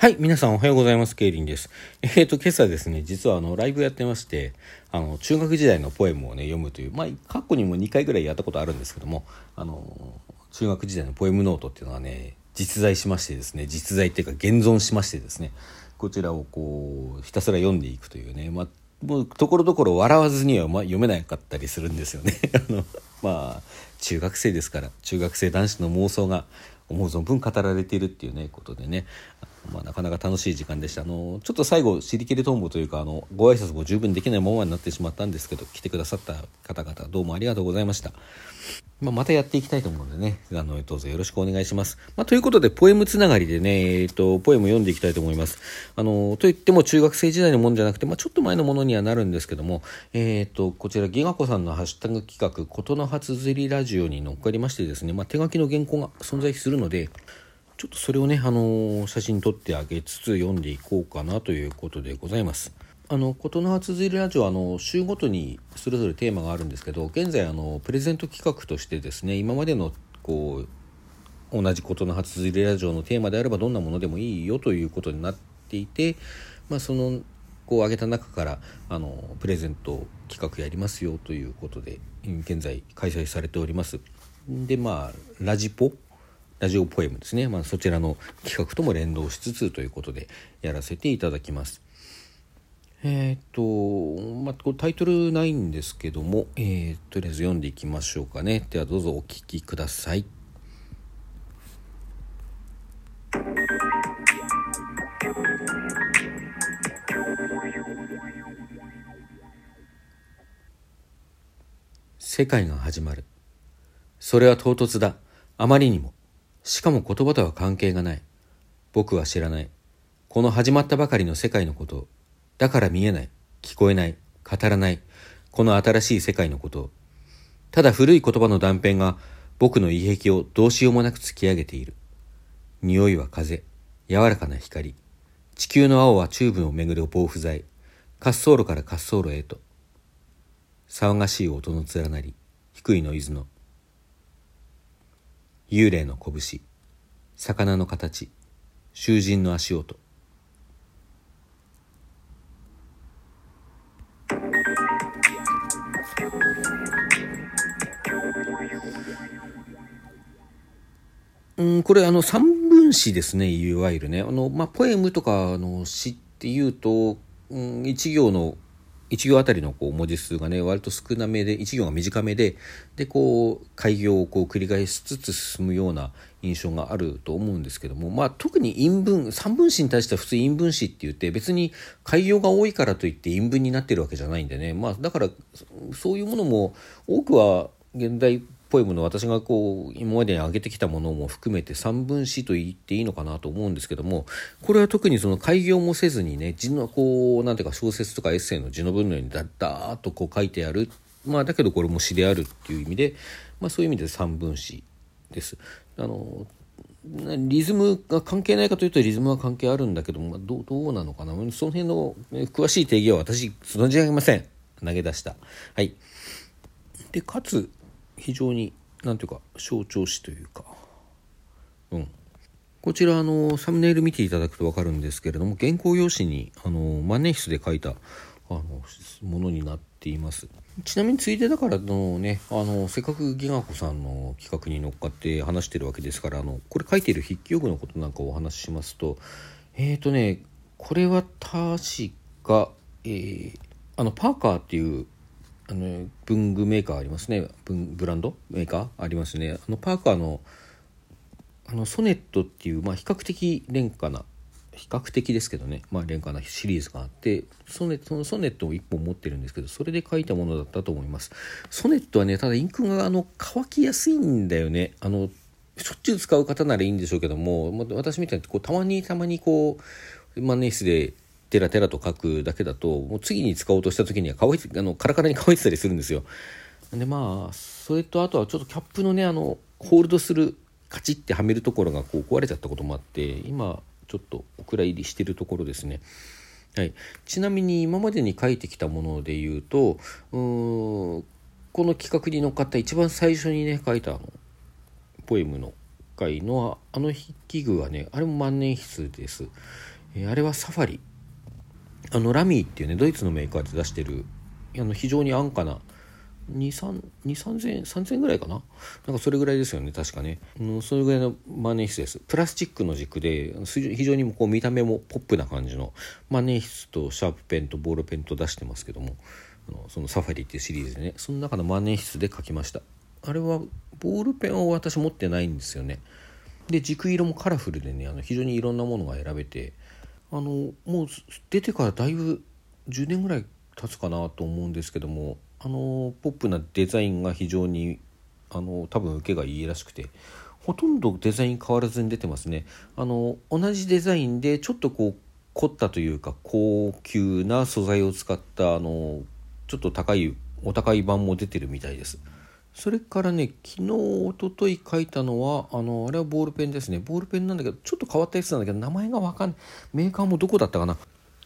はい、皆さんおはようございます。ケイリンです。えっ、ー、と、今朝ですね、実はあの、ライブやってまして、あの、中学時代のポエムをね、読むという、まあ、過去にも2回ぐらいやったことあるんですけども、あの、中学時代のポエムノートっていうのはね、実在しましてですね、実在っていうか現存しましてですね、こちらをこう、ひたすら読んでいくというね、まあ、もう、ところどころ笑わずには、ま、読めなかったりするんですよね。あの、まあ、中学生ですから、中学生男子の妄想が思う存分語られているっていうね、ことでね、まあ、なかなか楽しい時間でした。あの、ちょっと最後、尻切れトンボというか、あの、ご挨拶も十分できないままになってしまったんですけど、来てくださった方々、どうもありがとうございました。まあ、またやっていきたいと思うのでね、あの、どうぞよろしくお願いします。まあ、ということで、ポエムつながりでね、えっ、ー、と、ポエム読んでいきたいと思います。あの、といっても中学生時代のもんじゃなくて、まあ、ちょっと前のものにはなるんですけども、えっ、ー、と、こちら、ギガ子さんのハッシュタグ企画、ことの初釣りラジオに乗っかりましてですね、まあ、手書きの原稿が存在するので、ちょっとそれをね、あの写真撮ってあげつつ読んでいこうかなということでございます。あの、ことの初釣りラジオあの、週ごとにそれぞれテーマがあるんですけど、現在、あの、プレゼント企画としてですね、今までの、こう、同じことの初釣りラジオのテーマであればどんなものでもいいよということになっていて、まあ、その、こう、挙げた中から、あの、プレゼント企画やりますよということで、現在開催されております。で、まあ、ラジポラジオポエムですね、まあ、そちらの企画とも連動しつつということでやらせていただきます。えっ、と、まあ、これタイトルないんですけども、えー、とりあえず読んでいきましょうかね。ではどうぞお聞きください。世界が始まる。それは唐突だ。あまりにも。しかも言葉とは関係がない。僕は知らない。この始まったばかりの世界のこと。だから見えない、聞こえない、語らない、この新しい世界のこと。ただ古い言葉の断片が僕の胃壁をどうしようもなく突き上げている。匂いは風、柔らかな光。地球の青はチューブをめぐる防腐剤。滑走路から滑走路へと。騒がしい音の連なり、低いノイズの。幽霊の拳、魚の形、囚人の足音。うん、これあの三分詞ですね、いわゆるね。あの、まあ、ポエムとかの詩っていうと、うん、一行の1行あたりのこう文字数がね割と少なめで1行が短めででこう開業をこう繰り返しつつ進むような印象があると思うんですけども、まあ、特に陰文三分詞に対しては普通陰文詞って言って別に開業が多いからといって陰文になってるわけじゃないんでね、まあ、だからそういうものも多くは現代ポエムの私がこう今までに挙げてきたものも含めて三分詞と言っていいのかなと思うんですけどもこれは特にその開業もせずにね字のこうなんていうか小説とかエッセイの字の文のようにだだーっとこう書いてある。まあだけどこれも詩であるっていう意味で、まあ、そういう意味で三分詞です。あのリズムが関係ないかというとリズムは関係あるんだけども、まあ、どどうなのかな。その辺の詳しい定義は私存じ上げません。投げ出した。はい。でかつ非常に何ていうか象徴詞というか。うん。こちらあのサムネイル見ていただくと分かるんですけれども原稿用紙にあの万年筆で書いたあのものになっています。ちなみについでだからのねあのせっかくギガ子さんの企画に乗っかって話してるわけですからあのこれ書いている筆記用具のことなんかをお話ししますとえっ、ー、とねこれは確か、えー、あのパーカーっていうあの文具メーカーありますね。ブランドメーカーありますね。あのパーカーのあのソネットっていう、まあ、比較的廉価な比較的ですけどね、まあ、廉価なシリーズがあってソネそのソネットを1本持ってるんですけどそれで書いたものだったと思います。ソネットはねただインクがあの乾きやすいんだよね。あのしょっちゅう使う方ならいいんでしょうけども私みたいにこうたまにたまにこう万年筆でテラテラと書くだけだともう次に使おうとした時には乾いあのカラカラに乾いてたりするんですよ。でまあそれとあとはちょっとキャップのねあのホールドするカチッてはめるところがこう壊れちゃったこともあって今ちょっとお蔵入りしてるところですね。はい、ちなみに今までに書いてきたもので言うとうこの企画に乗っかった一番最初にね書いたあのポエムの回のあの筆記具はねあれも万年筆です、え、あれはサファリ。あのラミーっていうねドイツのメーカーで出してるあの非常に安価な23000円3000円ぐらいかな？なんかそれぐらいですよね確かね、うん、それぐらいの万年筆です。プラスチックの軸で非常にこう見た目もポップな感じの万年筆とシャープペンとボールペンと出してますけどもあのそのサファリっていうシリーズでねその中の万年筆で書きました。あれはボールペンを私持ってないんですよね。で軸色もカラフルでねあの非常にいろんなものが選べてあのもう出てからだいぶ10年ぐらい経つかなと思うんですけどもあのポップなデザインが非常にあの多分受けがいいらしくてほとんどデザイン変わらずに出てますね。あの同じデザインでちょっとこう凝ったというか高級な素材を使ったあのちょっと高いお高い版も出てるみたいです。それからね昨日おととい書いたのはあのあれはボールペンですね。ボールペンなんだけどちょっと変わったやつなんだけど名前がわかんない。メーカーもどこだったかな。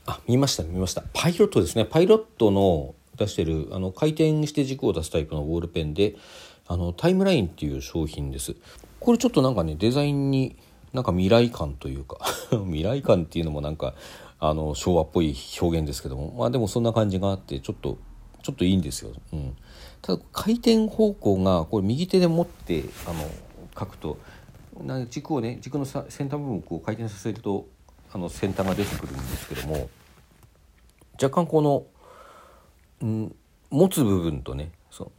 あ見ました見ました。パイロットですね。パイロットの出してるあの回転して軸を出すタイプのボールペンであのタイムラインっていう商品です。これちょっとなんかねデザインになんか未来感というか 未来感っていうのもなんかあの昭和っぽい表現ですけども。まあでもそんな感じがあってちょっとちょっといいんですよ、うん、ただ回転方向がこれ右手で持ってあの書くと軸をね軸の先端部分をこう回転させるとあの先端が出てくるんですけども若干このうん、持つ部分とねそ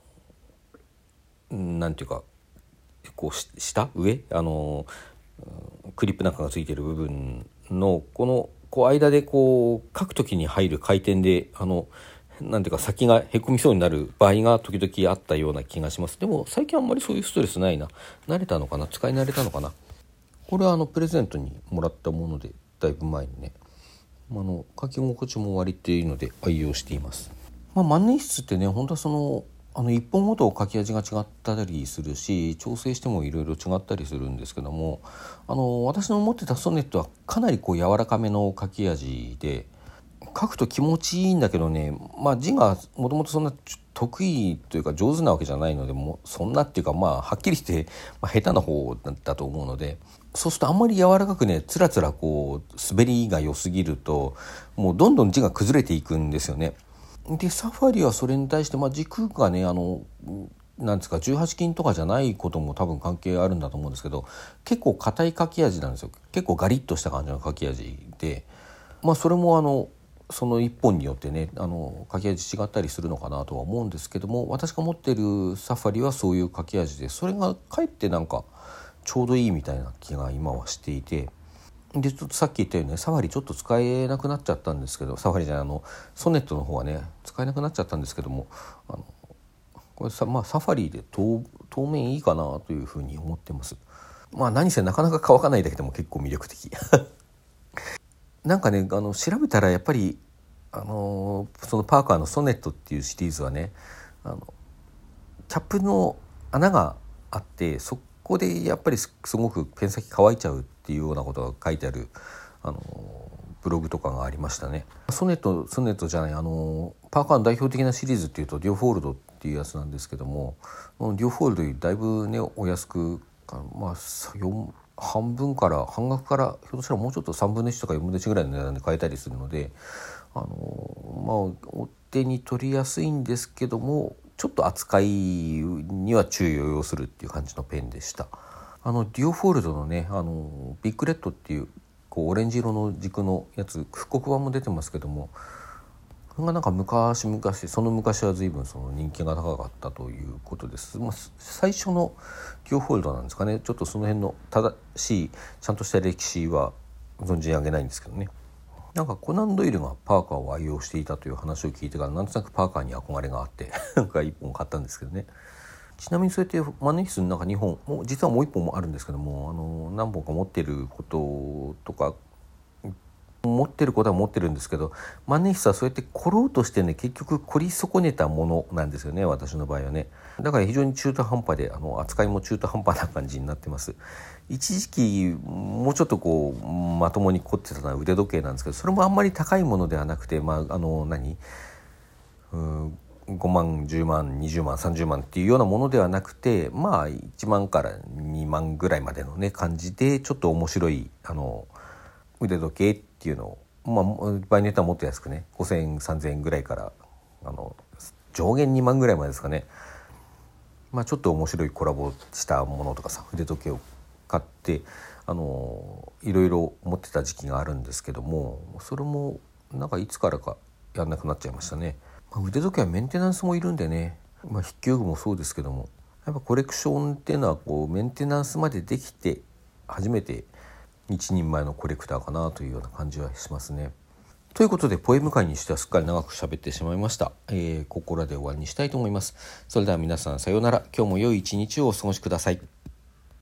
のなんていうかこう下上あのクリップなんかがついてる部分のこのこう間でこう書く時に入る回転であのなんていうか先がへこみそうになる場合が時々あったような気がします。でも最近あんまりそういうストレスないな。慣れたのかな？使い慣れたのかな？これはあのプレゼントにもらったものでだいぶ前にね。あの書き心地も割っていいので愛用しています。まあ、万年筆ってね本当はそのあの1本ごと書き味が違ったりするし調整してもいろいろ違ったりするんですけどもあの私の持ってたソネットはかなりこう柔らかめの書き味で書くと気持ちいいんだけどね、まあ、字がもともとそんな得意というか上手なわけじゃないのでもそんなっていうかまあはっきりして、まあ、下手な方だと思うのでそうするとあんまり柔らかくねつらつらこう滑りが良すぎるともうどんどん字が崩れていくんですよね。でサファリはそれに対して、まあ、軸がねあのなんですか18金とかじゃないことも多分関係あるんだと思うんですけど結構硬い書き味なんですよ結構ガリッとした感じの書き味でまあそれもあのその1本によってねあの書き味違ったりするのかなとは思うんですけども私が持ってるサファリはそういう書き味でそれがかえってなんかちょうどいいみたいな気が今はしていて。でちょっとさっき言ったようにねサファリちょっと使えなくなっちゃったんですけどサファリじゃないあのソネットの方はね使えなくなっちゃったんですけどもあのこれさ、まあ、サファリで当当面いいかなというふうに思ってます。まあ何せなかなか乾かないだけでも結構魅力的なんかねあの調べたらやっぱりあのそのパーカーのソネットっていうシリーズはねあのキャップの穴があってそこでやっぱりすごくペン先乾いちゃうっていうようなことが書いてあるあのブログとかがありましたね。ソネットソネットじゃないあのパーカーの代表的なシリーズっていうとデュオフォールドっていうやつなんですけどもDuofold よりだいぶねお安くまあ半分から半額からひょっとしたらもうちょっと3分の1とか4分の1ぐらいの値段で買えたりするのであのまあお手に取りやすいんですけどもちょっと扱いには注意を要するっていう感じのペンでした。あの Duofold のねあの Big Red っていうこうオレンジ色の軸のやつ復刻版も出てますけどもこれがなんか昔々その昔は随分その人気が高かったということです、まあ、最初のデュオフォールドなんですかね。ちょっとその辺の正しいちゃんとした歴史は存じ上げないんですけどね。なんかコナン・ドイルがパーカーを愛用していたという話を聞いてからなんとなくパーカーに憧れがあって なんか1本買ったんですけどね。ちなみにそうやって万年筆の中2本も実はもう1本もあるんですけどもあの何本か持ってることとか持ってることは持ってるんですけど万年筆はそうやって凝ろうとしてね結局凝り損ねたものなんですよね私の場合はね。だから非常に中途半端であの扱いも中途半端な感じになってます。一時期もうちょっとこうまともに凝ってたのは腕時計なんですけどそれもあんまり高いものではなくてまああの何うん5万10万20万30万っていうようなものではなくてまあ1万から2万ぐらいまでのね感じでちょっと面白いあの腕時計ってていうのをまあ場合によってはもっと安くね5,000円3,000円ぐらいからあの上限2万ぐらいまでですかねまあちょっと面白いコラボしたものとかさ腕時計を買ってあのいろいろ持ってた時期があるんですけどもそれもなんかいつからかやんなくなっちゃいましたね。まあ、腕時計はメンテナンスもいるんでね、まあ、筆記用具もそうですけどもやっぱコレクションっていうのはこうメンテナンスまでできて初めて一人前のコレクターかなというような感じはしますね。ということで、ポエム界にしてはすっかり長く喋ってしまいました。えー、ここらで終わりにしたいと思います。それでは皆さんさようなら。今日も良い一日をお過ごしください。